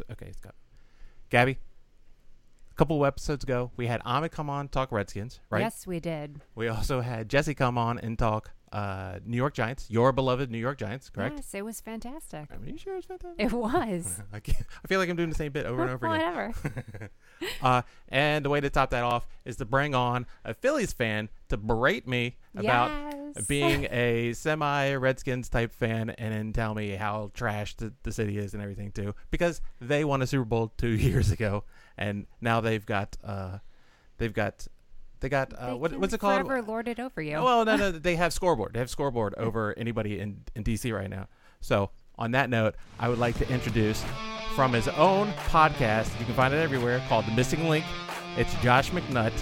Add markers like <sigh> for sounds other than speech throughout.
it's okay. It's got Gabby. A couple of episodes ago, we had Ahmed come on talk Redskins, right? Yes, we did. We also had Jesse come on and talk uh, New York Giants, your beloved New York Giants, correct? Yes, it was fantastic. Are you sure it's fantastic? It was. <laughs> I, can't, I feel like I'm doing the same bit over and over again. Whatever. <laughs> Uh, and the way to top that off is to bring on a Phillies fan to berate me about Yes. Being a semi Redskins type fan and then tell me how trash the, the city is and everything too. Because they won a Super Bowl two <laughs> years ago and now they've got uh they've got they got uh They what, what's it called? Forever lord it over you. Well, no, no, <laughs> they have scoreboard. They have scoreboard over anybody in, in DC right now. So, on that note, I would like to introduce from his own podcast. You can find it everywhere called The Missing Linc. It's Josh McNutt,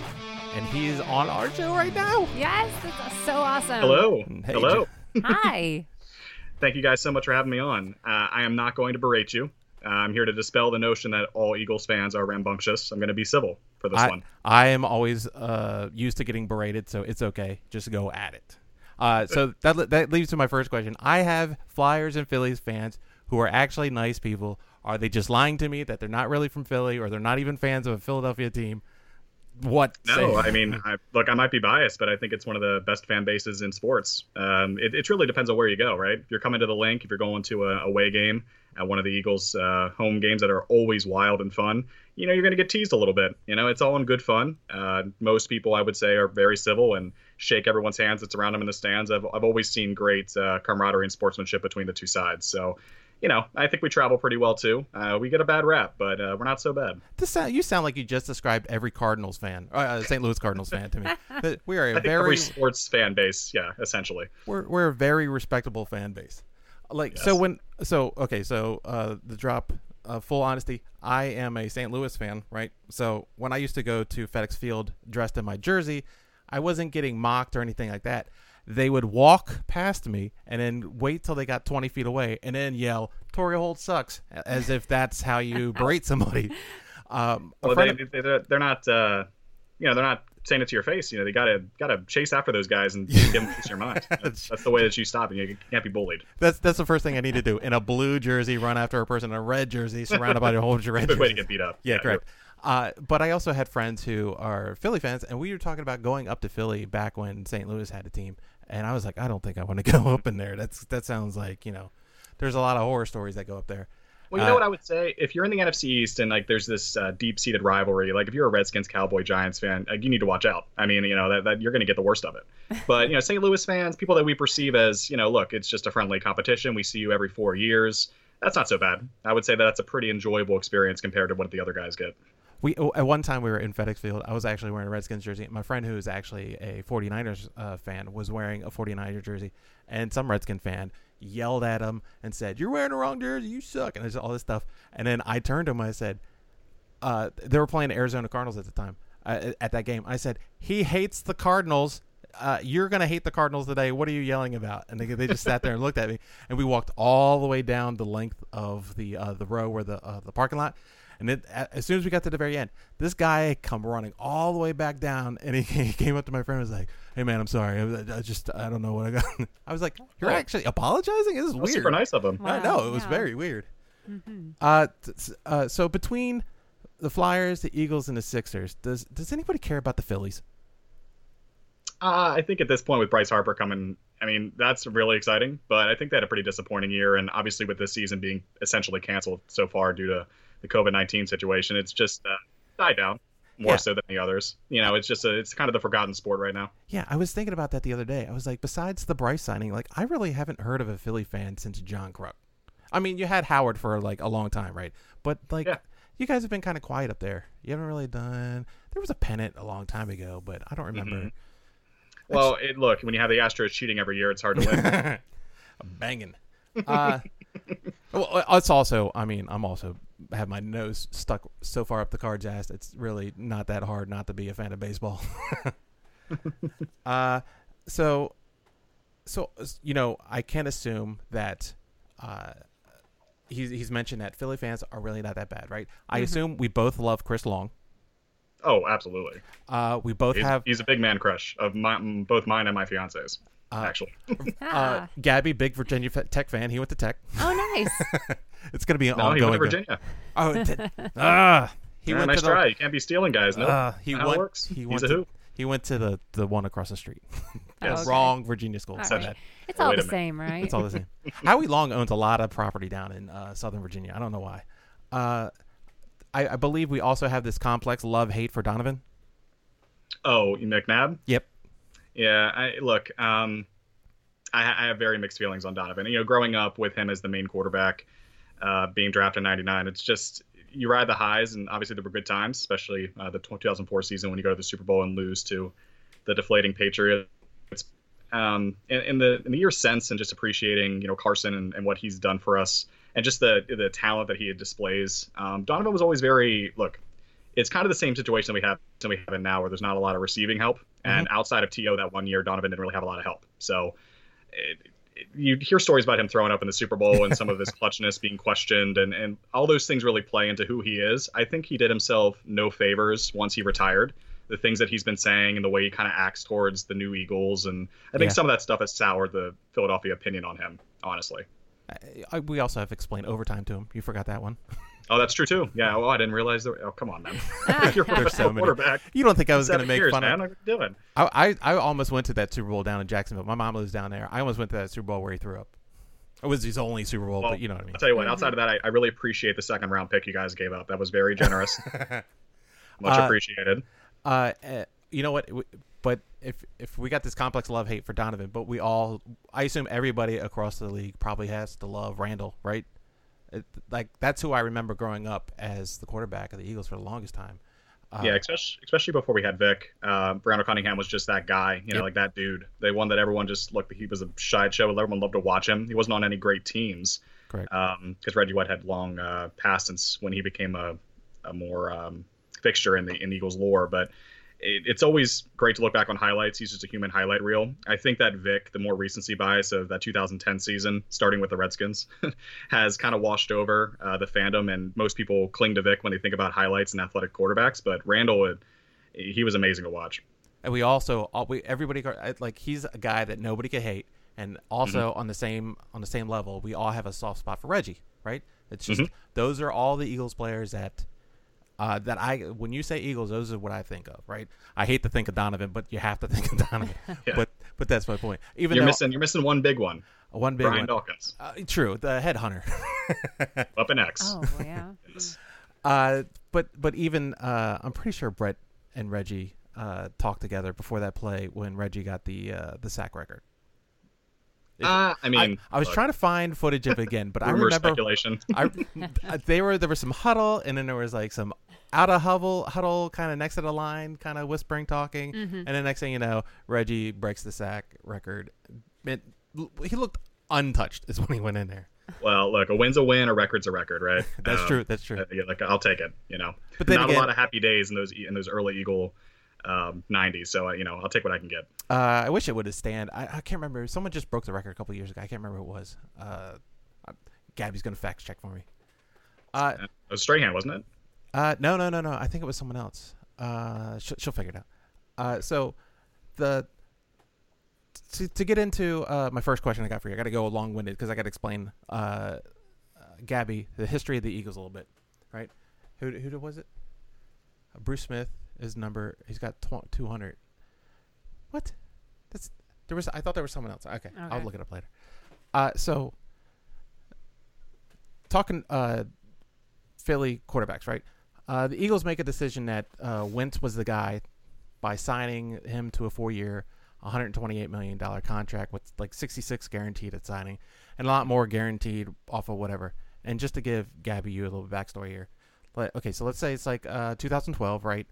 and he's on our show right now. yes, that's so awesome. Hello. Hey, Hello. Hi. <laughs> Thank you guys so much for having me on. Uh, I am not going to berate you. Uh, I'm here to dispel the notion that all Eagles fans are rambunctious. I'm going to be civil for this I, one. I am always uh, used to getting berated, so it's okay. Just go at it. Uh, so that le- that leads to my first question. I have Flyers and Phillies fans who are actually nice people. Are they just lying to me that they're not really from Philly or they're not even fans of a Philadelphia team? What? No? I mean, I, look, I might be biased, but I think it's one of the best fan bases in sports. Um, it, it really depends on where you go, right? If you're coming to the Linc, if you're going to a away game at one of the Eagles' uh, home games that are always wild and fun, you know, you're going to get teased a little bit. You know, it's all in good fun. Uh, most people, I would say, are very civil and shake everyone's hands that's around them in the stands. I've, I've always seen great uh, camaraderie and sportsmanship between the two sides. So, you know, I think we travel pretty well too. Uh, we get a bad rap, but uh, we're not so bad. This sound, you sound like you just described every Cardinals fan, uh, uh, St. Louis Cardinals fan to me. <laughs> That we are I a think very every sports fan base, yeah, essentially. we're we're a very respectable fan base. Like so when so okay so uh the drop uh, full honesty I am a St. Louis fan right so when I used to go to FedEx Field dressed in my jersey I wasn't getting mocked or anything like that they would walk past me and then wait till they got 20 feet away and then yell Torry Holt sucks as if that's how you <laughs> berate somebody um Well, they, of- they, they're, they're not, uh, you know, they're not saying it to your face. You know, they gotta gotta chase after those guys and give them a piece of your mind. <laughs> That's, that's the way that you stop it. You can't be bullied. that's that's the first thing I need to do in a blue jersey run after a person in a red jersey surrounded by a whole <laughs> bunch of red Good way to jerseys. get beat up. Yeah, correct. Uh, but I also had friends who are Philly fans, and we were talking about going up to Philly back when St. Louis had a team, and I was like, I don't think I want to <laughs> go up in there. That's that sounds like you know, there's a lot of horror stories that go up there. Well, you know Uh, what I would say? If you're in the NFC East and like there's this uh, deep-seated rivalry, like if you're a Redskins, Cowboy, Giants fan, like, you need to watch out. I mean, you know that, that you're going to get the worst of it. <laughs> But you know, St. Louis fans, people that we perceive as, you know, look, it's just a friendly competition. We see you every four years. That's not so bad. I would say that that's a pretty enjoyable experience compared to what the other guys get. We oh, at one time we were in FedEx Field. I was actually wearing a Redskins jersey. My friend who is actually a 49ers uh, fan was wearing a 49er jersey, and some Redskin fan yelled at him and said, "You're wearing the wrong jersey. You suck." And all this stuff. And then I turned to him. I said, uh, "They were playing Arizona Cardinals at the time uh, at that game." I said, "He hates the Cardinals." Uh, you're gonna hate the Cardinals today. What are you yelling about? And they, they just sat there and looked at me. And we walked all the way down the length of the uh, the row where the uh, the parking lot. And then as soon as we got to the very end, this guy come running all the way back down, and he, <laughs> he came up to my friend and was like, "Hey man, I'm sorry. I, I just I don't know what I got." <laughs> I was like, "You're Oh. actually apologizing? This is That was weird." super nice of them. I know it was yeah. very weird. hmm Uh, t- s- uh, so between the Flyers, the Eagles, and the Sixers, does does anybody care about the Phillies? Uh, I think at this point with Bryce Harper coming, I mean that's really exciting. But I think they had a pretty disappointing year, and obviously with this season being essentially canceled so far due to the COVID nineteen situation, it's just uh, died down more Yeah. so than the others. You know, it's just a, it's kind of the forgotten sport right now. Yeah, I was thinking about that the other day. I was like, besides the Bryce signing, like I really haven't heard of a Philly fan since John Kruk. I mean, you had Howard for like a long time, right? But like, Yeah. you guys have been kind of quiet up there. You haven't really done. There was a pennant a long time ago, but I don't remember. Mhm. Well, it, look, when you have the Astros cheating every year, it's hard to win. <laughs> banging. Uh, <laughs> well, it's also. I mean, I'm also have my nose stuck so far up the card's ass. It's really not that hard not to be a fan of baseball. <laughs> uh, so, so you know, I can assume that. Uh, He's, he's mentioned that Philly fans are really not that bad, right? I Mhm. assume we both love Chris Long. oh, absolutely. Uh, we both He's, have he's a big man crush of my, both mine and my fiance's. Uh, actually. <laughs> Uh, Ah. Gabby, big Virginia Tech fan. He went to Tech. oh, nice. <laughs> it's going to be an No, he went to Virginia. Oh, did- <laughs> ah, he Yeah, went nice to the. try. You can't be stealing guys. No, Uh, he Not how it went. works. He He's went a to, who? He went to the the one across the street. Oh, okay. Wrong Virginia school. All So right. It's all wait the same, right? It's all the same. Howie Long owns a lot of property down in uh, Southern Virginia. I don't know why. Uh, I, I believe we also have this complex love hate for Donovan. Oh, McNabb. Yep. Yeah, I, look, um, I, I have very mixed feelings on Donovan. You know, growing up with him as the main quarterback, uh, being drafted in '99, it's just you ride the highs, and obviously there were good times, especially uh, the 2004 season when you go to the Super Bowl and lose to the deflating Patriots. Um, in, in the in the years since, and just appreciating you know Carson and, and what he's done for us, and just the the talent that he displays. Um, Donovan was always very look. It's kind of the same situation that we have we have in now, where there's not a lot of receiving help, and mm-hmm. outside of To that one year, Donovan didn't really have a lot of help. So it, it, you hear stories about him throwing up in the Super Bowl and some of his <laughs> clutchness being questioned, and and all those things really play into who he is. I think he did himself no favors once he retired. The things that he's been saying and the way he kind of acts towards the new Eagles, and I think Yeah. some of that stuff has soured the Philadelphia opinion on him. Honestly. I, I, we also have explained overtime to him. You forgot that one. <laughs> Oh, that's true too. Yeah. Oh, I didn't realize that. Oh, come on, man. <laughs> <laughs> You're There's so professional many. quarterback. You don't think I was going to make years, fun man. of? What you doing? I, I I almost went to that Super Bowl down in Jacksonville. My mom lives down there. I almost went to that Super Bowl where he threw up. It was his only Super Bowl, Well, but you know what I mean. I'll tell you what. Outside of that, I, I really appreciate the second round pick you guys gave up. That was very generous. Much Uh, appreciated. Uh, eh, you know what? But if if we got this complex love hate for Donovan, but we all, I assume everybody across the league probably has to love Randall, right? It, like that's who I remember growing up as the quarterback of the Eagles for the longest time. Uh, yeah, especially especially before we had Vic. Uh, Brando Cunningham was just that guy. You know, Yep. like that dude. The one that everyone just looked. He was a sideshow. Everyone loved to watch him. He wasn't on any great teams. correct. because Reggie White had long uh, past since when he became a, a more um, fixture in the in Eagles lore. But it, it's always great to look back on highlights. He's just a human highlight reel. I think that Vic, the more recency bias of that 2010 season, starting with the Redskins, <laughs> has kind of washed over uh, the fandom, and most people cling to Vic when they think about highlights and athletic quarterbacks. But Randall, it, he was amazing to watch. and we also all, we everybody like he's a guy that nobody could hate, and also Mm-hmm. on the same on the same level, we all have a soft spot for Reggie, right? It's just Mhm. those are all the Eagles players that. Uh, that I when you say Eagles, those are what I think of, right? I hate to think of Donovan, but you have to <laughs> think of Donovan. <laughs> Yeah. But but that's my point. Even You're though missing you're missing one big one. one big Brian one, Dawkins uh, true, the headhunter. <laughs> up in X. Oh, yeah. Yes. Uh, but but even uh, I'm pretty sure Brett and Reggie uh, talked together before that play when Reggie got the uh, the sack record. If- Uh, I mean, I, I was look, trying to find footage of it again, but I rumor remember speculation. I, they were there was some huddle, and then there was like some out of huddle, huddle kind of next to the line, kind of whispering, talking, Mm-hmm. and then next thing you know, Reggie breaks the sack record. It, he looked untouched, is when he went in there. Well, look, a win's a win, a record's a record, right? <laughs> That's Um, true. That's true. uh, yeah, like I'll take it. You know, But then not again- a lot of happy days in those in those early Eagle um, '90s. So uh, you know, I'll take what I can get. Uh, I wish it would have stand. I, I can't remember. Someone just broke the record a couple years ago. I can't remember who it was. Uh, Gabby's gonna fact check for me. Uh, It was Strahan, wasn't it? uh, no, no, no, no. I think it was someone else. Uh, she'll, she'll figure it out. Uh, so the to, to get into uh, my first question I got for you, I got to go long winded because I got to explain uh, uh, Gabby the history of the Eagles a little bit, right? Who who was it? Bruce Smith is number. He's got tw- two hundred. What? That's there was. I thought there was someone else. Okay, I'll look it up later. Uh, so talking uh, Philly quarterbacks, right? Uh, the Eagles make a decision that uh, Wentz was the guy by signing him to a four-year, 128 million dollar contract with like 66 guaranteed at signing, and a lot more guaranteed off of whatever. And just to give Gabby you a little backstory here, but okay, so let's say it's like uh, 2012, right?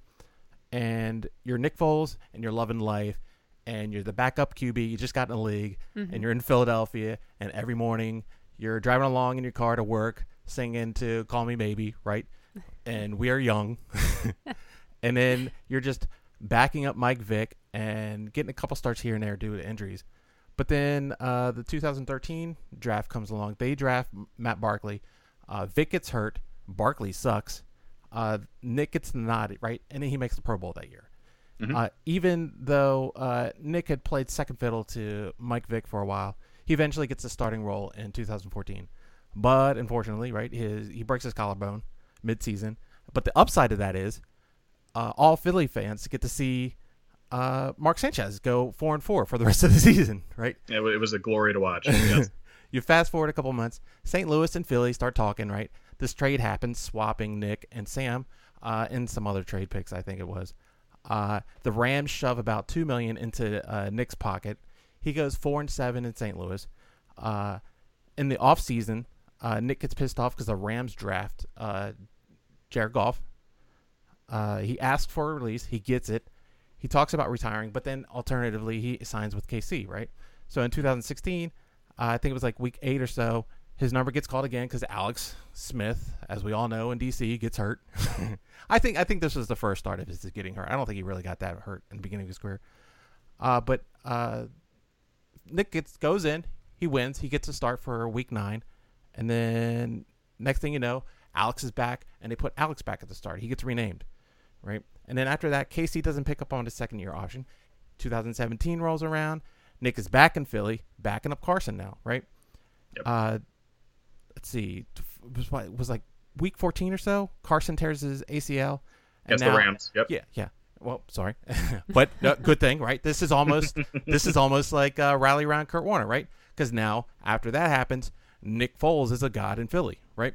And you're Nick Foles and you're loving life, and you're the backup QB. You just got in the league, Mm-hmm. and you're in Philadelphia, and every morning you're driving along in your car to work, singing to "Call Me Maybe," right? <laughs> And we are young, <laughs> and then you're just backing up Mike Vick and getting a couple starts here and there due to injuries. But then uh, the 2013 draft comes along. They draft Matt Barkley. Uh, Vick gets hurt. Barkley sucks. Uh, Nick gets the nod, right? And then he makes the Pro Bowl that year. Mhm. Uh, even though uh, Nick had played second fiddle to Mike Vick for a while, he eventually gets a starting role in 2014. But unfortunately, right, his he breaks his collarbone mid-season. But the upside of that is uh, all Philly fans get to see uh, Mark Sanchez go four and four for the <laughs> rest of the season, right? It, it was a glory to watch. Yes. <laughs> you fast forward a couple months, St. Louis and Philly start talking, right? This trade happens, swapping Nick and Sam, uh, and some other trade picks, I think it was. Uh, the Rams shove about two million into uh, Nick's pocket. He goes four and seven in St. Louis. Uh, in the offseason, uh, Nick gets pissed off because the Rams draft uh, Jared Goff. Uh, he asked for a release. He gets it. He talks about retiring, but then alternatively, he signs with KC, right? So in 2016, uh, I think it was like week eight or so, his number gets called again because Alex Smith, as we all know in DC, gets hurt. <laughs> I think I think this was the first start of his getting hurt. I don't think he really got that hurt in the beginning of his career. Uh, but uh, Nick gets goes in, he wins, he gets a start for week nine, and then next thing you know, Alex is back, and they put Alex back at the start. He gets renamed, right? And then after that, KC doesn't pick up on his second year option. 2017 rolls around. Nick is back in Philly, backing up Carson now, right? Yep. Uh, let's see, it was what it was like week 14 or so. Carson tears his ACL. And Yes, the Rams. Yep. Yeah, yeah. Well, sorry, <laughs> but no, good thing, right? This is almost <laughs> this is almost like uh, rally around Kurt Warner, right? Because now after that happens, Nick Foles is a god in Philly, right?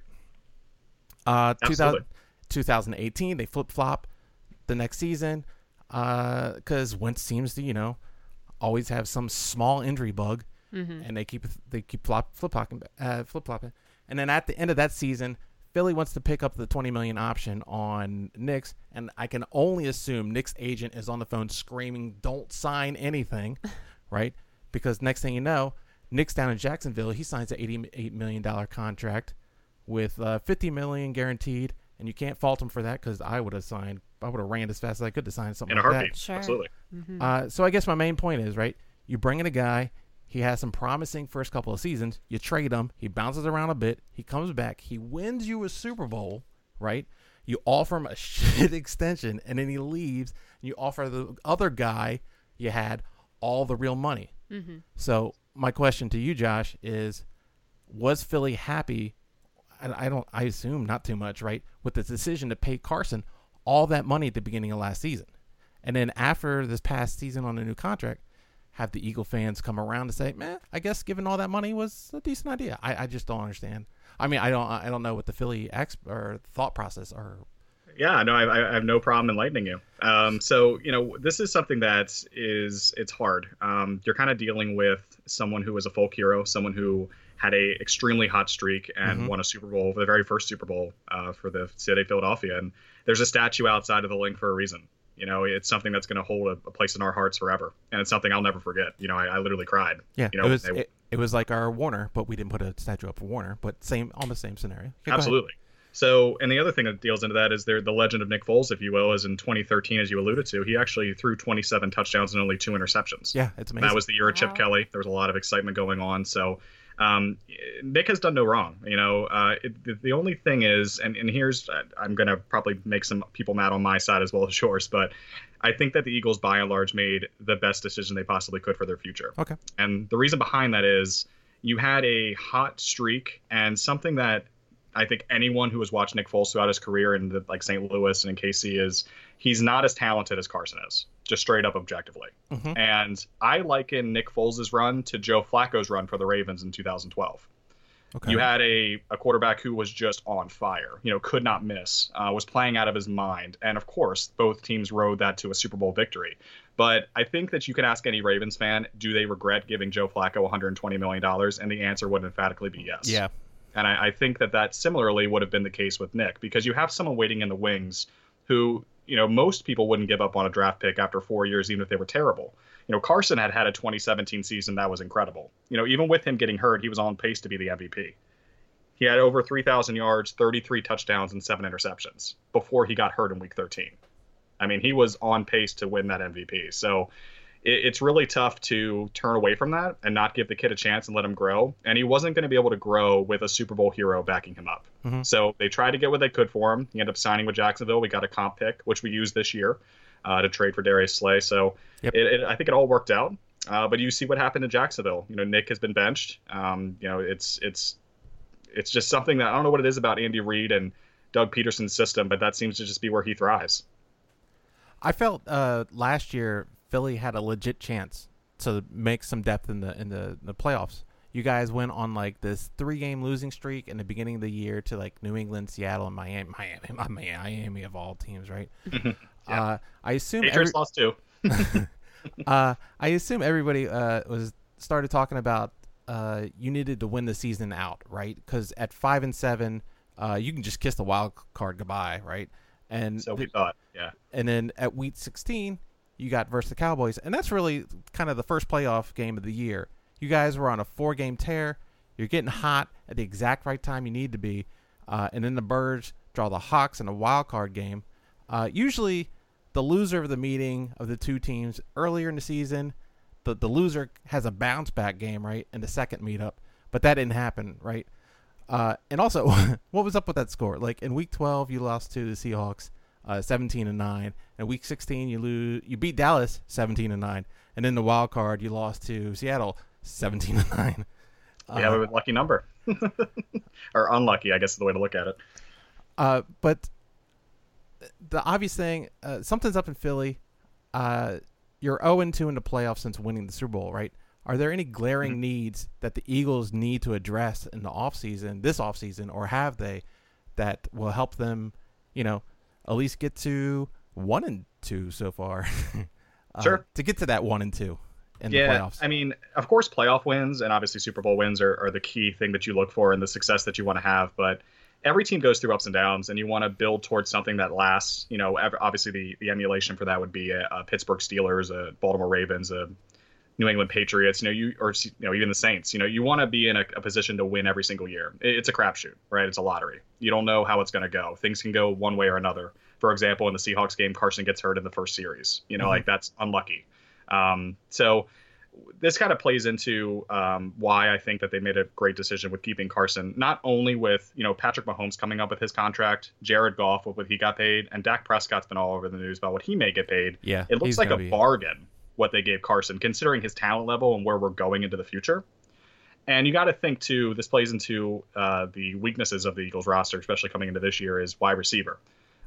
Uh, 2000, Absolutely. 2018, they flip flop the next season because Wentz seems to, you know, always have some small injury bug, and they keep they keep flop flip flopping, uh, flip flopping, and then at the end of that season, Philly wants to pick up the 20 million option on Nick's, and I can only assume Nick's agent is on the phone screaming, "Don't sign anything," <laughs> right? Because next thing you know, Nick's down in Jacksonville, he signs an 88 million dollar contract with uh, 50 million guaranteed, and you can't fault him for that because I would have signed, I would have ran as fast as I could to sign something In a like heartbeat. that. Sure. Absolutely. Uh, so I guess my main point is right. You bring in a guy. He has some promising first couple of seasons. You trade him. He bounces around a bit. He comes back. He wins you a Super Bowl, right? You offer him a <laughs> shit extension, and then he leaves. And you offer the other guy you had all the real money. Mm-hmm. So my question to you, Josh, is: Was Philly happy? And I don't. I assume not too much, right? With the decision to pay Carson all that money at the beginning of last season. And then after this past season on a new contract, have the Eagle fans come around and say, "Man, I guess giving all that money was a decent idea." I, I just don't understand. I mean, I don't I don't know what the Philly ex or thought process or Yeah, no, I, I have no problem enlightening you. Um, so you know, this is something that is it's hard. Um, you're kind of dealing with someone who was a folk hero, someone who had a extremely hot streak and Mhm. won a Super Bowl, the very first Super Bowl uh, for the city of Philadelphia. And there's a statue outside of the Linc for a reason. You know, it's something that's going to hold a, a place in our hearts forever, and it's something I'll never forget. You know, I, I literally cried. yeah, You know, it was they- it, it was like our Warner, but we didn't put a statue up for Warner, but same almost same scenario. Yeah. Absolutely. So, and the other thing that deals into that is there the legend of Nick Foles, if you will, is in 2013, as you alluded to, he actually threw 27 touchdowns and only two interceptions. Yeah, it's amazing. That was the year of Chip Wow. Kelly. There was a lot of excitement going on. So, um, Nick has done no wrong. You know, uh, it, the, the only thing is, and, and here's, I'm going to probably make some people mad on my side as well as <laughs> yours, but I think that the Eagles, by and large, made the best decision they possibly could for their future. Okay. And the reason behind that is you had a hot streak and something that I think anyone who has watched Nick Foles throughout his career in the, like St. Louis and in KC is he's not as talented as Carson is, just straight up objectively. Mhm. And I liken Nick Foles' run to Joe Flacco's run for the Ravens in 2012. Okay. You had a, a quarterback who was just on fire, you know, could not miss, uh, was playing out of his mind. And of course, both teams rode that to a Super Bowl victory. But I think that you can ask any Ravens fan, do they regret giving Joe Flacco $120 million? And the answer would emphatically be yes. yeah. And I, I think that that similarly would have been the case with Nick because you have someone waiting in the wings who, you know, most people wouldn't give up on a draft pick after four years, even if they were terrible. You know, Carson had had a 2017 season that was incredible. You know, even with him getting hurt, he was on pace to be the MVP. He had over 3,000 yards, 33 touchdowns, and seven interceptions before he got hurt in week 13. I mean, he was on pace to win that MVP. So it, it's really tough to turn away from that and not give the kid a chance and let him grow. And he wasn't going to be able to grow with a Super Bowl hero backing him up. Mhm. So they tried to get what they could for him. He ended up signing with Jacksonville. We got a comp pick, which we used this year. uh, to trade for Darius Slay. So Yep. it, it, I think it all worked out. Uh, but you see what happened in Jacksonville. You know, Nick has been benched. Um, you know, it's it's it's just something that I don't know what it is about Andy Reid and Doug Pederson's system, but that seems to just be where he thrives. I felt uh, last year Philly had a legit chance to make some depth in the in the, the playoffs. You guys went on like this three game losing streak in the beginning of the year to like New England, Seattle, and Miami. Miami, Miami of all teams, right? <laughs> Yeah. uh, I assume Patriots every- lost too. <laughs> uh, I assume everybody uh, was started talking about uh, you needed to win the season out, right? Because at five and seven, uh, you can just kiss the wild card goodbye, right? And So we the- thought, yeah. and then at week 16 you got versus the cowboys. And that's really kind of the first playoff game of the year. You guys were on a four game tear. You're getting hot at the exact right time you need to be. Uh, and then the birds draw the hawks in a wild card game. Uh, usually the loser of the meeting of the two teams earlier in the season the, the loser has a bounce back game right in the second meetup. But that didn't happen right? Uh, and also <laughs> what was up with that score? Like in week 12 you lost to the seahawks uh, 17 and 9 and week 16 you lose you beat dallas 17 and 9 and in the wild card you lost to seattle 17 and 9 <laughs> We have a lucky number. <laughs> or unlucky, I guess is the way to look at it. Uh, but the obvious thing, uh, something's up in Philly. Uh, you're 0 2 in the playoffs since winning the Super Bowl, right? Are there any glaring Mm-hmm. needs that the Eagles need to address in the offseason, this offseason, or have they that will help them, you know, at least get to 1 and 2 so far? <laughs> uh, Sure. To get to that 1 and 2 in the yeah, playoffs. I mean, of course, playoff wins and obviously Super Bowl wins are, are the key thing that you look for and the success that you want to have. But every team goes through ups and downs, and you want to build towards something that lasts. You know, ev- obviously the, the emulation for that would be a, a Pittsburgh Steelers, a Baltimore Ravens, a New England Patriots. You know, you or you know even the Saints. You know, you want to be in a, a position to win every single year. It's a crapshoot, right? It's a lottery. You don't know how it's going to go. Things can go one way or another. For example, in the Seahawks game, Carson gets hurt in the first series. You know, Mhm. like that's unlucky. Um, so this kind of plays into um, why I think that they made a great decision with keeping Carson. Not only with you know Patrick Mahomes coming up with his contract, Jared Goff with what he got paid, and Dak Prescott's been all over the news about what he may get paid. yeah. It looks like a be- bargain what they gave Carson, considering his talent level and where we're going into the future. And you got to think too. This plays into uh, the weaknesses of the Eagles roster, especially coming into this year, is wide receiver.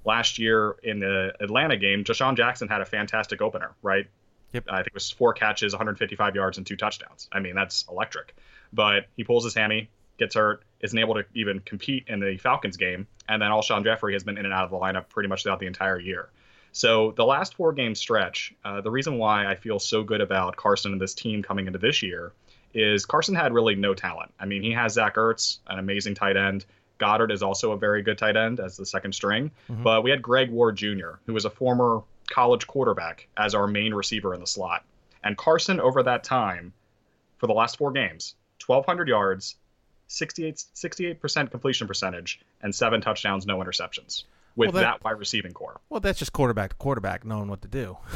Last year in the Atlanta game, DeSean Jackson had a fantastic opener, right? Yep. I think it was four catches, 155 yards, and two touchdowns. I mean, that's electric. But he pulls his hammy, gets hurt, isn't able to even compete in the Falcons game, and then Alshon Jeffery has been in and out of the lineup pretty much throughout the entire year. So the last four game stretch, uh, the reason why I feel so good about Carson and this team coming into this year is Carson had really no talent. I mean, he has Zach Ertz, an amazing tight end. Goedert is also a very good tight end as the second string. Mhm. But we had Greg Ward Jr., who was a former college quarterback, as our main receiver in the slot. And Carson, over that time, for the last four games, 1,200 yards, 68, 68% completion percentage, and seven touchdowns, no interceptions with Well, that- that wide receiving core. Well, that's just quarterback to quarterback knowing what to do. <laughs>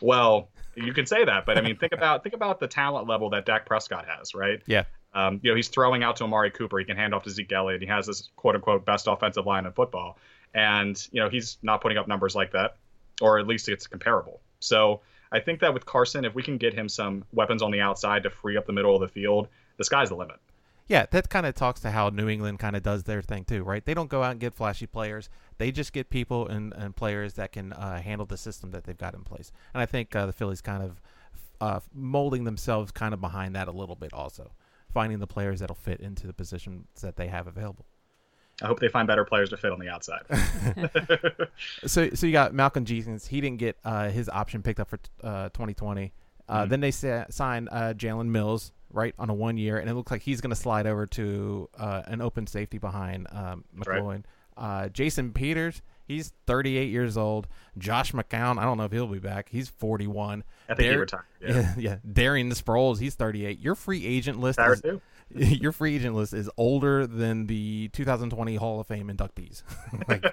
Well, you can say that, but I mean, think about think about the talent level that Dak Prescott has, right? Yeah. Um, you know, he's throwing out to Amari Cooper. He can hand off to Zeke Elliott. He has this quote unquote best offensive line in football, and you know he's not putting up numbers like that, or at least it's comparable. So I think that with Carson, if we can get him some weapons on the outside to free up the middle of the field, the sky's the limit. Yeah, that kind of talks to how New England kind of does their thing too, right? They don't go out and get flashy players. They just get people and, and players that can uh, handle the system that they've got in place. And I think uh, the Phillies kind of uh, molding themselves kind of behind that a little bit also, finding the players that'll fit into the positions that they have available. I hope they find better players to fit on the outside. <laughs> So, so you got Malcolm Jenkins. He didn't get uh, his option picked up for uh, 2020. Uh, Mhm. Then they sa- signed uh, Jalen Mills right on a one year, and it looks like he's going to slide over to uh, an open safety behind um, right. Uh, Jason Peters, he's 38 years old. Josh McCown, I don't know if he'll be back. He's 41. I think he retired. Yeah. Yeah, <laughs> yeah. Darren Sproles, he's 38. Your free agent list is, <laughs> your free agent list is older than the 2020 Hall of Fame inductees. <laughs> like,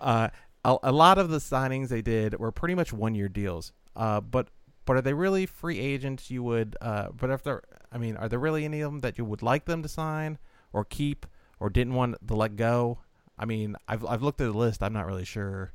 uh, a, a lot of the signings they did were pretty much one year deals. Uh, but but are they really free agents? You would. Uh, but if they're, I mean, are there really any of them that you would like them to sign or keep or didn't want to let go? I mean, I've I've looked at the list. I'm not really sure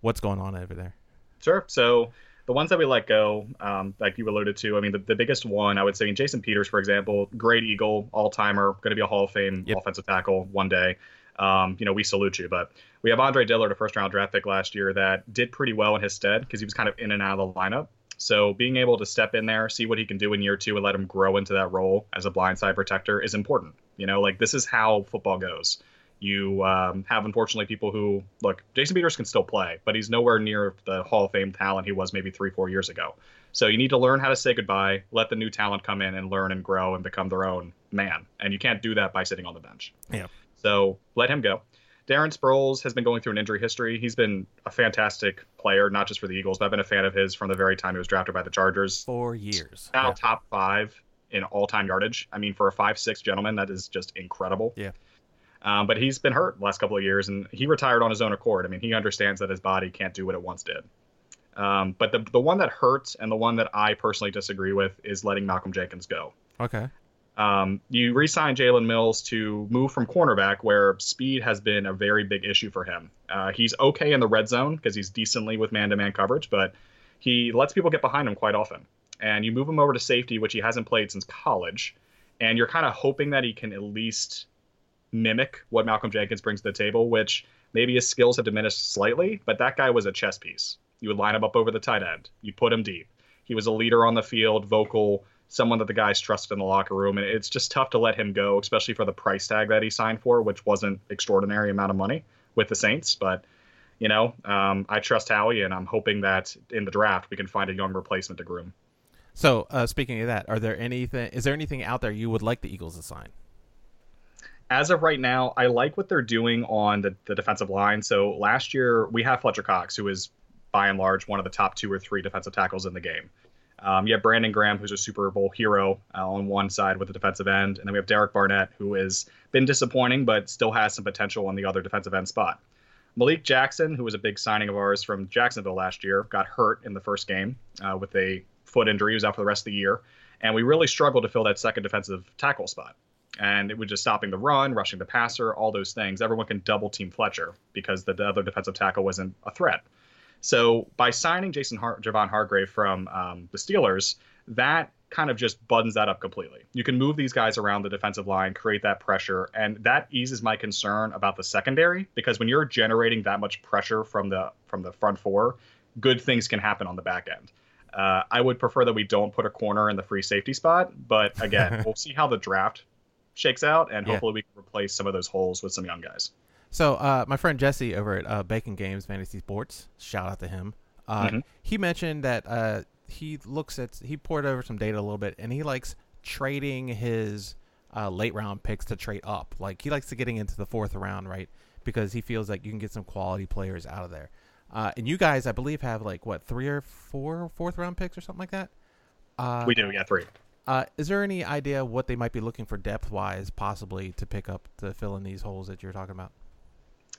what's going on over there. Sure. So the ones that we let go, um, like you alluded to, I mean, the, the biggest one, I would say, Jason Peters, for example, great Eagle, all timer, going to be a Hall of Fame Yep. offensive tackle one day. Um, you know, we salute you. But we have Andre Dillard, a first round draft pick last year, that did pretty well in his stead because he was kind of in and out of the lineup. So being able to step in there, see what he can do in year two, and let him grow into that role as a blindside protector is important. You know, like this is how football goes. You um, have unfortunately people who look. Jason Peters can still play, but he's nowhere near the Hall of Fame talent he was maybe three, four years ago. So you need to learn how to say goodbye, let the new talent come in and learn and grow and become their own man. And you can't do that by sitting on the bench. Yeah. So let him go. Darren Sproles has been going through an injury history. He's been a fantastic player, not just for the Eagles, but I've been a fan of his from the very time he was drafted by the Chargers. Four years. Now Yeah. top five in all-time yardage. I mean, for a five-six gentleman, that is just incredible. Yeah. Um, but he's been hurt the last couple of years, and he retired on his own accord. I mean, he understands that his body can't do what it once did. Um, but the the one that hurts and the one that I personally disagree with is letting Malcolm Jenkins go. Okay. Um, you re-sign Jalen Mills to move from cornerback, where speed has been a very big issue for him. Uh, he's okay in the red zone because he's decently with man-to-man coverage, but he lets people get behind him quite often. And you move him over to safety, which he hasn't played since college, and you're kind of hoping that he can at least mimic what Malcolm Jenkins brings to the table, which maybe his skills have diminished slightly, but that guy was a chess piece. You would line him up over the tight end, you put him deep. He was a leader on the field, vocal, someone that the guys trusted in the locker room, and it's just tough to let him go, especially for the price tag that he signed for, which wasn't extraordinary amount of money with the Saints. But you know, um, I trust Howie, and I'm hoping that in the draft we can find a young replacement to groom. So, uh, speaking of that, are there anything? Is there anything out there you would like the Eagles to sign? as of right now, I like what they're doing on the, the defensive line. So last year we have Fletcher Cox, who is by and large one of the top two or three defensive tackles in the game. Um, you have Brandon Graham, who's a Super Bowl hero uh, on one side with the defensive end, and then we have Derek Barnett, who has been disappointing but still has some potential on the other defensive end spot. Malik Jackson, who was a big signing of ours from Jacksonville last year, got hurt in the first game uh, with a foot injury. He was out for the rest of the year, and we really struggled to fill that second defensive tackle spot and it was just stopping the run, rushing the passer, all those things. Everyone can double team Fletcher because the, the other defensive tackle wasn't a threat. So by signing Jason Har- Javon Hargrave from um, the Steelers, that kind of just buttons that up completely. You can move these guys around the defensive line, create that pressure, and that eases my concern about the secondary because when you're generating that much pressure from the from the front four, good things can happen on the back end. Uh, I would prefer that we don't put a corner in the free safety spot, but again, <laughs> we'll see how the draft shakes out, and Yeah. hopefully we can replace some of those holes with some young guys. So, uh, my friend Jesse over at uh, Bacon Games Fantasy Sports, shout out to him. Uh, Mhm. He mentioned that uh, he looks at he poured over some data a little bit, and he likes trading his uh, late round picks to trade up. Like he likes to getting into the fourth round, right? Because he feels like you can get some quality players out of there. Uh, and you guys, I believe, have like what three or four fourth round picks or something like that. Uh, we do, yeah, three. Uh, is there any idea what they might be looking for depth wise, possibly to pick up to fill in these holes that you're talking about?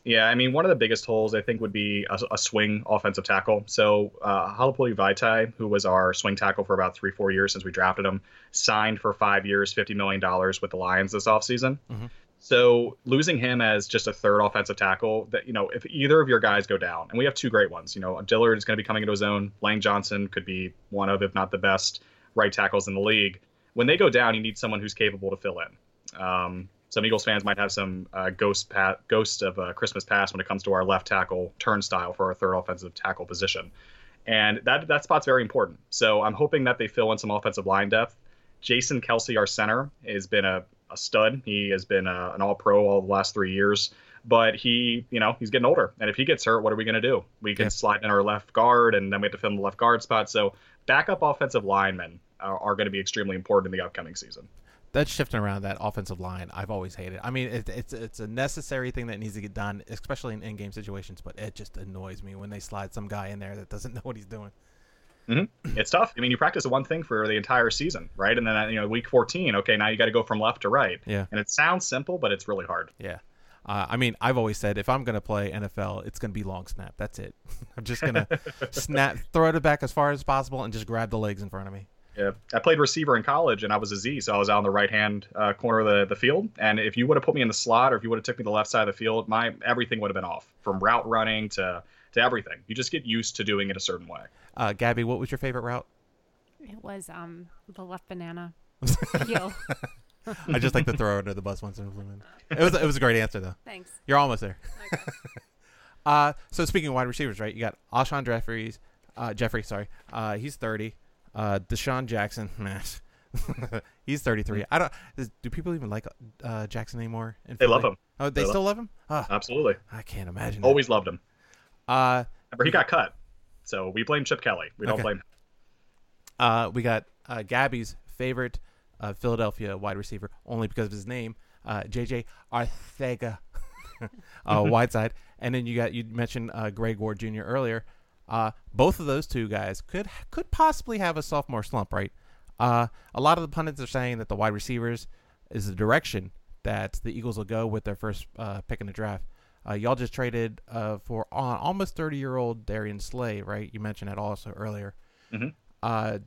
Yeah, I mean, one of the biggest holes I think would be a, a swing offensive tackle. So uh, Halapoulivaati Vaitai, who was our swing tackle for about three, four years since we drafted him, signed for five years, $50 million with the Lions this offseason. Mhm. So losing him as just a third offensive tackle, that you know, if either of your guys go down, and we have two great ones, you know, Dillard is going to be coming into his own. Lane Johnson could be one of, if not the best, right tackles in the league. When they go down, you need someone who's capable to fill in. Um, some Eagles fans might have some uh, ghost pat, ghost of uh, Christmas past when it comes to our left tackle turnstile for our third offensive tackle position, and that that spot's very important. So I'm hoping that they fill in some offensive line depth. Jason Kelce, our center, has been a, a stud. He has been a, an All Pro all the last three years, but he, you know, he's getting older, and if he gets hurt, what are we going to do? We can Yeah. slide in our left guard, and then we have to fill in the left guard spot. So backup offensive linemen are, are going to be extremely important in the upcoming season. That shifting around that offensive line, I've always hated. I mean, it, it's it's a necessary thing that needs to get done, especially in in-game situations. But it just annoys me when they slide some guy in there that doesn't <laughs> know what he's doing. Hmm. it's tough. I mean, you practice one thing for the entire season, right? And then you know, week 14, okay, now you got to go from left to right. Yeah. And it sounds simple, but it's really hard. Yeah. Uh, I mean, I've always said if I'm going to play NFL, it's going to be long snap. That's it. <laughs> I'm just going <laughs> to snap, throw it back as far as possible, and just grab the legs in front of me. Yeah, I played receiver in college, and I was a Z, so I was out on the right hand uh, corner of the, the field. And if you would have put me in the slot, or if you would have took me to the left side of the field, my everything would have been off from route running to to everything. You just get used to doing it a certain way. Uh, Gabby, what was your favorite route? It was um the left banana <laughs> heel. I just like to throw her under the bus once in a blue moon. It was it was a great answer though. Thanks. You're almost there. Okay. <laughs> Uh, so speaking of wide receivers, right? You got Alshon Jeffries, uh, Jeffery, sorry, uh, he's 30. Uh, DeSean Jackson, <laughs> meh. he's 33. I don't. Does, do people even like uh, Jackson anymore? in They love him. Oh, they, They still love him. Oh, Absolutely. I can't imagine. that. Always loved him. Uh, Remember, he got cut. So we blame Chip Kelly. We don't Okay. blame him. uh, we got uh, Gabby's favorite uh, Philadelphia wide receiver, only because of his name, uh, JJ Arcega, <laughs> uh, <laughs> wide side. And then you got you mentioned uh, Greg Ward Jr. earlier. Uh, both of those two guys could could possibly have a sophomore slump, right? Uh, a lot of the pundits are saying that the wide receivers is the direction that the Eagles will go with their first uh, pick in the draft. Uh, y'all just traded uh, for almost 30 year old Darius Slay, right? You mentioned that also earlier. Mhm. Uh,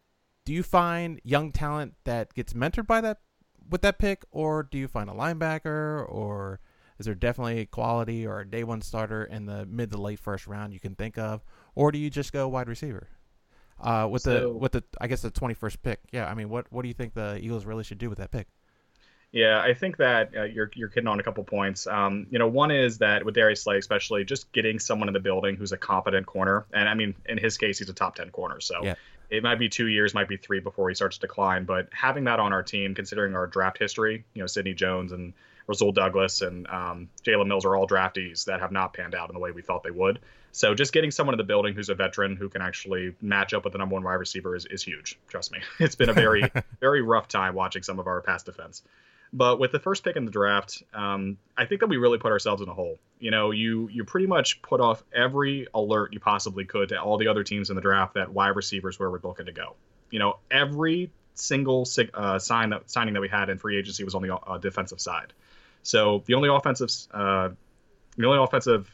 do you find young talent that gets mentored by that with that pick, or do you find a linebacker, or is there definitely a quality or a day one starter in the mid to late first round you can think of, or do you just go wide receiver? Uh, with the with the I guess the 21st pick. Yeah, I mean, what what do you think the Eagles really should do with that pick? Yeah, I think that uh, you're you're hitting on a couple points. Um, you know, one is that with Darius Slay, especially, just getting someone in the building who's a competent corner, and I mean, in his case, he's a top ten corner. So Yeah. it might be two years, might be three before he starts to decline. But having that on our team, considering our draft history, you know, Sidney Jones and Rasul Douglas and um, Jalen Mills are all draftees that have not panned out in the way we thought they would. So just getting someone in the building who's a veteran who can actually match up with the number one wide receiver is, is huge. Trust me, <laughs> it's been a very <laughs> very rough time watching some of our past defense. But with the first pick in the draft, um, I think that we really put ourselves in a hole. You know, you you pretty much put off every alert you possibly could to all the other teams in the draft that wide receivers where we're looking to go. You know, every single sig- uh, sign that signing that we had in free agency was on the uh, defensive side. So the only offensive uh, the only offensive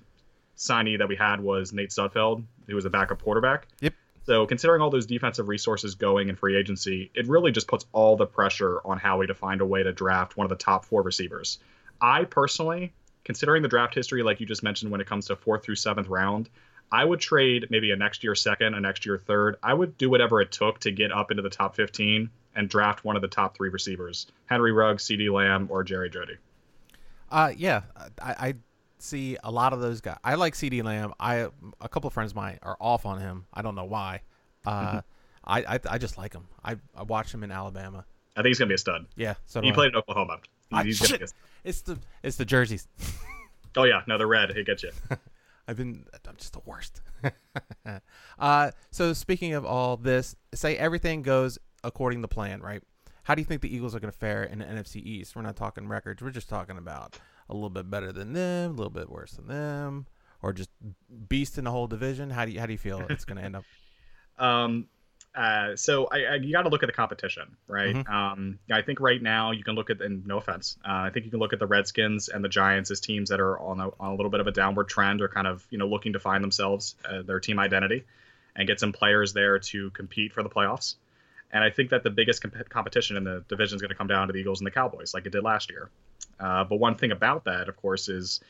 signee that we had was Nate Sudfeld, who was a backup quarterback. Yep. So considering all those defensive resources going in free agency, it really just puts all the pressure on Howie to find a way to draft one of the top four receivers. I personally, considering the draft history, like you just mentioned, when it comes to fourth through seventh round, I would trade maybe a next year second, a next year third. I would do whatever it took to get up into the top 15 and draft one of the top three receivers Henry Ruggs, CeeDee Lamb, or Jerry Jeudy. Uh, yeah, I, I see a lot of those guys. I like CeeDee Lamb. I a couple of friends of mine are off on him. I don't know why. Uh, I, I I just like him. I I watched him in Alabama. I think he's going to be a stud. Yeah, so do He I. played in Oklahoma. I- He's gonna shit. be a- It's the it's the jerseys. <laughs> oh, yeah. No, the red. It gets you. <laughs> I've been I'm just the worst. <laughs> uh, so speaking of all this, say everything goes according to plan, right? How do you think the Eagles are going to fare in the NFC East? We're not talking records. We're just talking about a little bit better than them, a little bit worse than them, or just beast in the whole division. How do you how do you feel it's going to end up? <laughs> Um, uh, so I, I, you got to look at the competition, right? Mhm. Um, I think right now you can look at, and no offense, uh, I think you can look at the Redskins and the Giants as teams that are on a, on a little bit of a downward trend or kind of you know looking to find themselves, uh, their team identity, and get some players there to compete for the playoffs. And I think that the biggest comp- competition in the division is going to come down to the Eagles and the Cowboys, like it did last year. Uh, but one thing about that, of course, is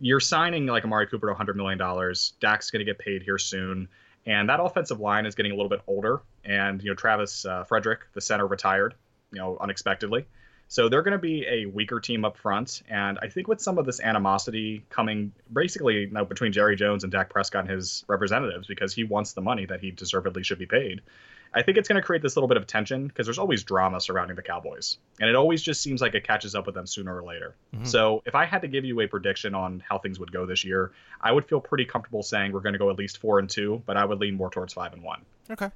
you're signing like Amari Cooper to 100 million dollars. Dak's going to get paid here soon, and that offensive line is getting a little bit older. And you know, Travis uh, Frederick, the center, retired, you know, unexpectedly. So they're going to be a weaker team up front, and I think with some of this animosity coming, basically you know, between Jerry Jones and Dak Prescott and his representatives, because he wants the money that he deservedly should be paid. I think it's going to create this little bit of tension because there's always drama surrounding the Cowboys, and it always just seems like it catches up with them sooner or later. Mhm. So if I had to give you a prediction on how things would go this year, I would feel pretty comfortable saying we're going to go at least four and two, but I would lean more towards five and one. Okay,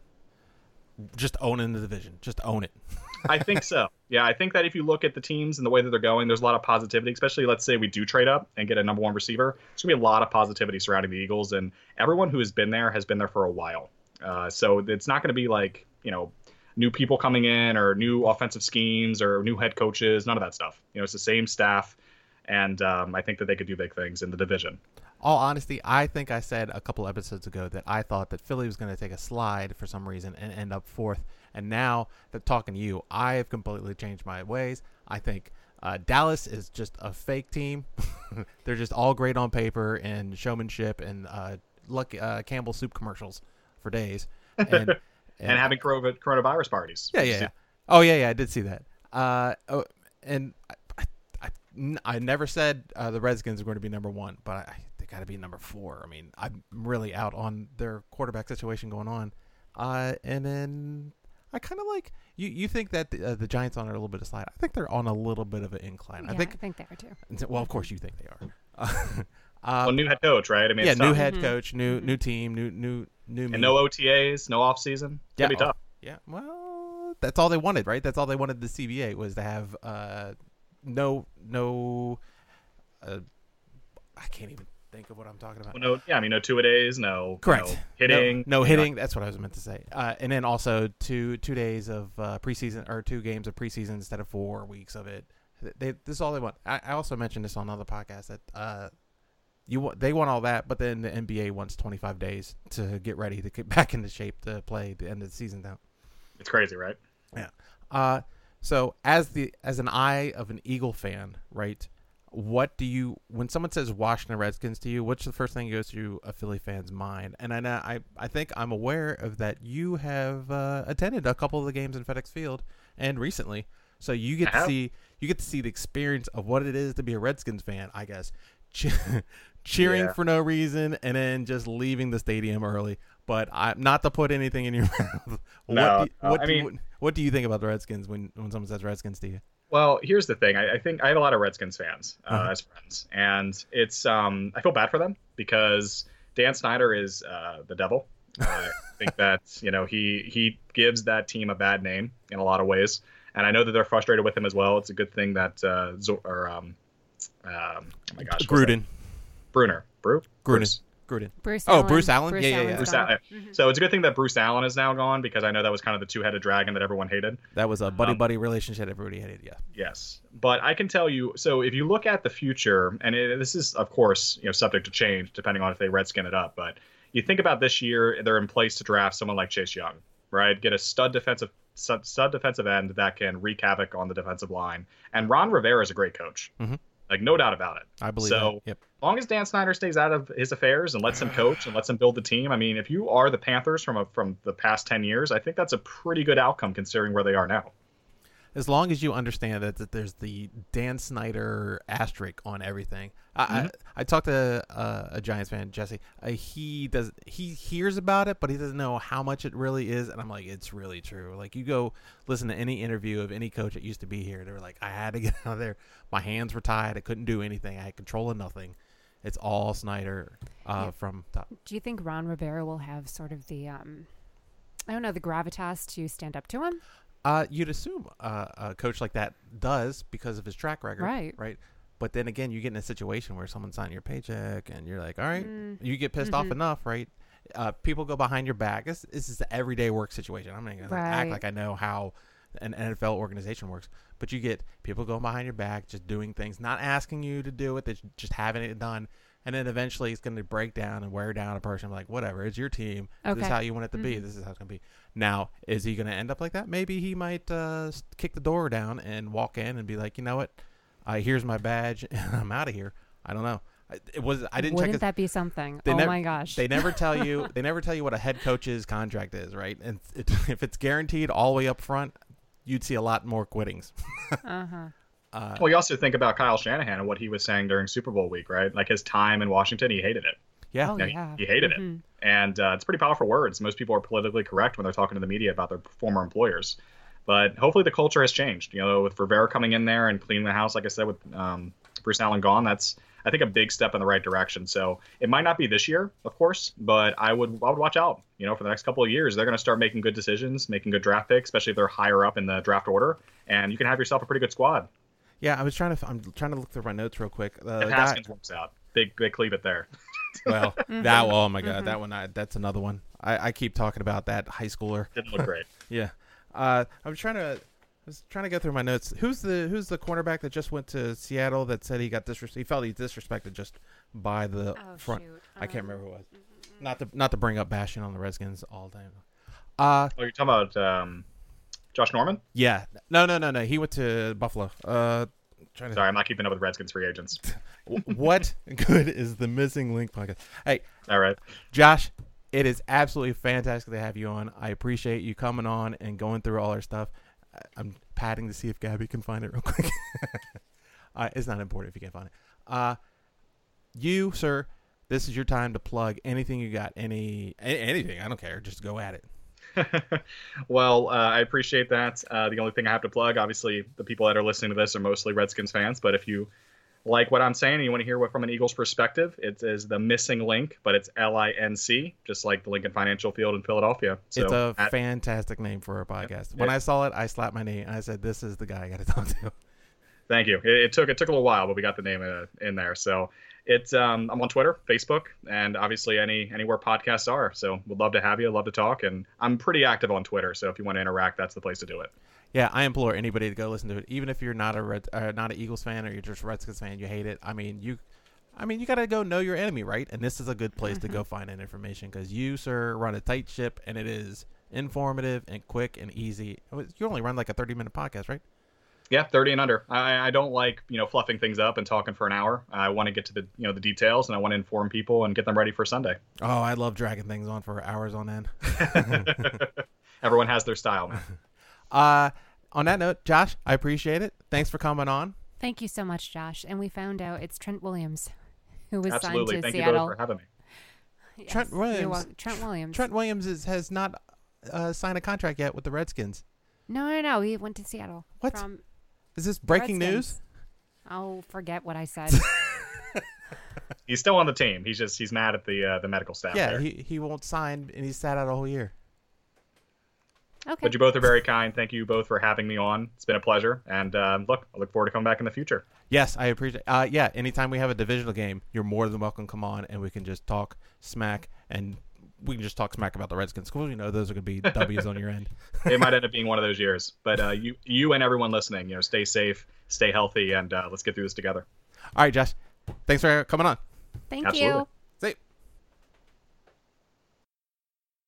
just owning the division. Just own it. I think so. Yeah, I think that if you look at the teams and the way that they're going, there's a lot of positivity, especially let's say we do trade up and get a number one receiver. There's going to be a lot of positivity surrounding the Eagles, and everyone who has been there has been there for a while. Uh, so it's not going to be like, you know, new people coming in or new offensive schemes or new head coaches, none of that stuff. You know, it's the same staff, and um, I think that they could do big things in the division. All honesty, I think I said a couple episodes ago that I thought that Philly was going to take a slide for some reason and end up fourth. And now that talking to you, I have completely changed my ways. I think uh, Dallas is just a fake team. <laughs> They're just all great on paper and showmanship and uh, uh, Campbell soup commercials for days, <laughs> and and, and having corona- coronavirus parties. yeah, yeah, yeah. Oh yeah, yeah. I did see that. Uh, oh, and I, I never said uh, the Redskins are going to be number one, but I, they got to be number four. I mean, I'm really out on their quarterback situation going on. Uh, and then I kind of like you. You think that the, uh, the Giants on a little bit of slide? I think they're on a little bit of an incline. yeah, I think. I think they are too. Well, of course you think they are. uh, <laughs> Well, new head coach, right? I mean, yeah, it's new tough. head Mhm. coach, new new team, new new new. and no OTAs, no off season. It's Yeah, be tough. Yeah, well, that's all they wanted, right? That's all they wanted the CBA was to have uh, no no. Uh, I can't even think of what I'm talking about. Well, no, yeah, I mean, no two a days, no Correct. no hitting, No, no hitting. That's what I was meant to say. Uh, and then also two two days of uh, preseason or two games of preseason instead of four weeks of it. They, this is all they want. I, I also mentioned this on another podcast that uh, you want they want all that, but then the NBA wants 25 days to get ready to get <laughs> back into shape to play the end of the season now. It's crazy, right? Yeah. Uh, so as the as an eye of an Eagle fan, right? What do you when someone says Washington Redskins to you? What's the first thing that goes through a Philly fan's mind? And I know I I think I'm aware of that. You have uh, attended a couple of the games in FedEx Field and recently, so you get to see you get to see the experience of what it is to be a Redskins fan. I guess <laughs> cheering Yeah. for no reason and then just leaving the stadium early. But I'm not to put anything in your <laughs> mouth. No, what do, no, what I do you- mean- what do you think about the Redskins when, when someone says Redskins to you? Well, here's the thing. I, I think I have a lot of Redskins fans uh, Uh-huh. as friends, and it's um, I feel bad for them because Dan Snyder is uh, the devil. <laughs> I think that you know he he gives that team a bad name in a lot of ways, and I know that they're frustrated with him as well. It's a good thing that uh, Zor- or um, um, oh my gosh. Gruden. Bruner, Brew, Gruden. Gruden. Bruce. Oh, Allen. Bruce Allen? Yeah, yeah, yeah. Bruce gone. Allen. Mhm. So it's a good thing that Bruce Allen is now gone because I know that was kind of the two-headed dragon that everyone hated. That was a buddy Um, buddy relationship everybody hated. Yeah. Yes, but I can tell you. So if you look at the future, and it, this is of course you know subject to change depending on if they redskin it up, but you think about this year, they're in place to draft someone like Chase Young, right? Get a stud defensive stud, stud defensive end that can wreak havoc on the defensive line, and Ron Rivera is a great coach, Mhm. Like no doubt about it. I believe So- that. Yep. As long as Dan Snyder stays out of his affairs and lets him coach and lets him build the team, I mean, if you are the Panthers from a, from the past ten years, I think that's a pretty good outcome considering where they are now. As long as you understand that, that there's the Dan Snyder asterisk on everything. I Mhm. I, I talked to uh, a Giants fan, Jesse. Uh, he does he hears about it, but he doesn't know how much it really is. And I'm like, it's really true. Like you go listen to any interview of any coach that used to be here. They were like, I had to <laughs> get out of there. My hands were tied. I couldn't do anything. I had control of nothing. It's all Snyder uh, Yeah. from top. Do you think Ron Rivera will have sort of the um, I don't know, the gravitas to stand up to him? Uh, you'd assume uh, a coach like that does because of his track record, Right. Right. But then again, you get in a situation where someone's signing your paycheck, and you're like, all right, Mm, you get pissed off Mhm. enough, right? Uh, people go behind your back. This, this is an everyday work situation. I'm not gonna act like I know how an NFL organization works, but you get people going behind your back, just doing things, not asking you to do it, they're just having it done. And then eventually it's going to break down and wear down a person. I'm Like, whatever, it's your team. This is how you want it to be. Mhm. This is how it's going to be. Now, is he going to end up like that? Maybe he might uh, kick the door down and walk in and be like, you know what? Uh, here's my badge <laughs> and I'm out of here. I don't know. I- It was I didn't check Wouldn't his, that be something? Oh nev- my gosh. they never tell you <laughs> they never tell you what a head coach's contract is, right? And it, <laughs> if it's guaranteed all the way up front, you'd see a lot more quittings. uh-huh. Uh, Well, you also think about Kyle Shanahan and what he was saying during Super Bowl week, right? Like his time in Washington, he hated it, yeah, Oh No, yeah. he hated it. Mhm. and uh, it's pretty powerful words. Most people are politically correct when they're talking to the media about their former employers, but hopefully the culture has changed. You know, with Rivera coming in there and cleaning the house, like I said, with um, Bruce Allen gone, that's I think a big step in the right direction. So it might not be this year, of course, but I would I would watch out. You know, for the next couple of years, they're going to start making good decisions, making good draft picks, especially if they're higher up in the draft order, and you can have yourself a pretty good squad. Yeah. I was trying to I'm trying to look through my notes real quick. Uh, if the guy- works out, they they cleave it there. <laughs> well, Mhm. <laughs> that oh my god, Mhm. that one I, that's another one. I, I keep talking about that high schooler. Didn't look great. <laughs> Yeah, uh, I'm trying to. I was trying to go through my notes. Who's the Who's the cornerback that just went to Seattle that said he got disres- He felt he disrespected just by the Oh front. shoot. I can't Um, remember who it was. Not to not to bring up bashing on the Redskins all the time. Uh Oh, you're talking about um, Josh Norman? yeah. No no no no. He went to Buffalo. Uh trying to Sorry, I'm not keeping up with the Redskins free agents. <laughs> what good is the Missing Linc podcast? Hey, All right. Josh, it is absolutely fantastic to have you on. I appreciate you coming on and going through all our stuff. I'm patting to see if Gabby can find it real quick. <laughs> uh, it's not important if you can't find it. Uh, you, sir, this is your time to plug anything you got. Any anything. I don't care. Just go at it. <laughs> well, uh, I appreciate that. Uh, the only thing I have to plug, obviously, the people that are listening to this are mostly Redskins fans. But if you like what I'm saying and you want to hear what from an Eagles perspective, it is the missing link, but it's L I N C, just like the Lincoln Financial Field in Philadelphia. So it's a at- fantastic name for a podcast. When Yeah. I saw it, I slapped my knee and I said, "This is the guy I got to <laughs> talk to." Thank you. It, it took it took a little while, but we got the name uh, in there. So it's um, I'm on Twitter, Facebook, and obviously any anywhere podcasts are. So would love to have you, love to talk, and I'm pretty active on Twitter. So if you want to interact, that's the place to do it. Yeah, I implore anybody to go listen to it, even if you're not a Red, uh, not an Eagles fan or you're just a Redskins fan, you hate it. I mean, you, I mean, you got to go know your enemy, right? And this is a good place to go find that information because you, sir, run a tight ship, and it is informative and quick and easy. You only run like a 30 minute podcast, right? Yeah, 30 and under. I, I don't like you know fluffing things up and talking for an hour. I want to get to the you know the details, and I want to inform people and get them ready for Sunday. Oh, I love dragging things on for hours on end. <laughs> <laughs> Everyone has their style, man. <laughs> Uh, on that note, Josh, I appreciate it. Thanks for coming on. Thank you so much, Josh. And we found out it's Trent Williams who was Absolutely. signed to Thank you Seattle. both for having me. Yes, Trent Williams. wel- Trent Williams. Trent Williams is, has not uh, signed a contract yet with the Redskins. No, no, no. He went to Seattle. What? From, Is this breaking Redskins. news? I'll forget what I said. <laughs> He's still on the team. He's just he's mad at the uh, the medical staff. Yeah, there. he, he won't sign, and he's sat out a whole year. Okay. But you both are very kind. Thank you both for having me on. It's been a pleasure. And um, look, I look forward to coming back in the future. Yes, I appreciate. Uh, yeah, anytime we have a divisional game, you're more than welcome. to Come on, and we can just talk smack, and we can just talk smack about the Redskins. Because you know those are going to be W's on your end. <laughs> It might end up being one of those years. But uh, you you and everyone listening, you know, stay safe, stay healthy, and uh, let's get through this together. All right, Josh. Thanks for coming on. Thank Absolutely. you.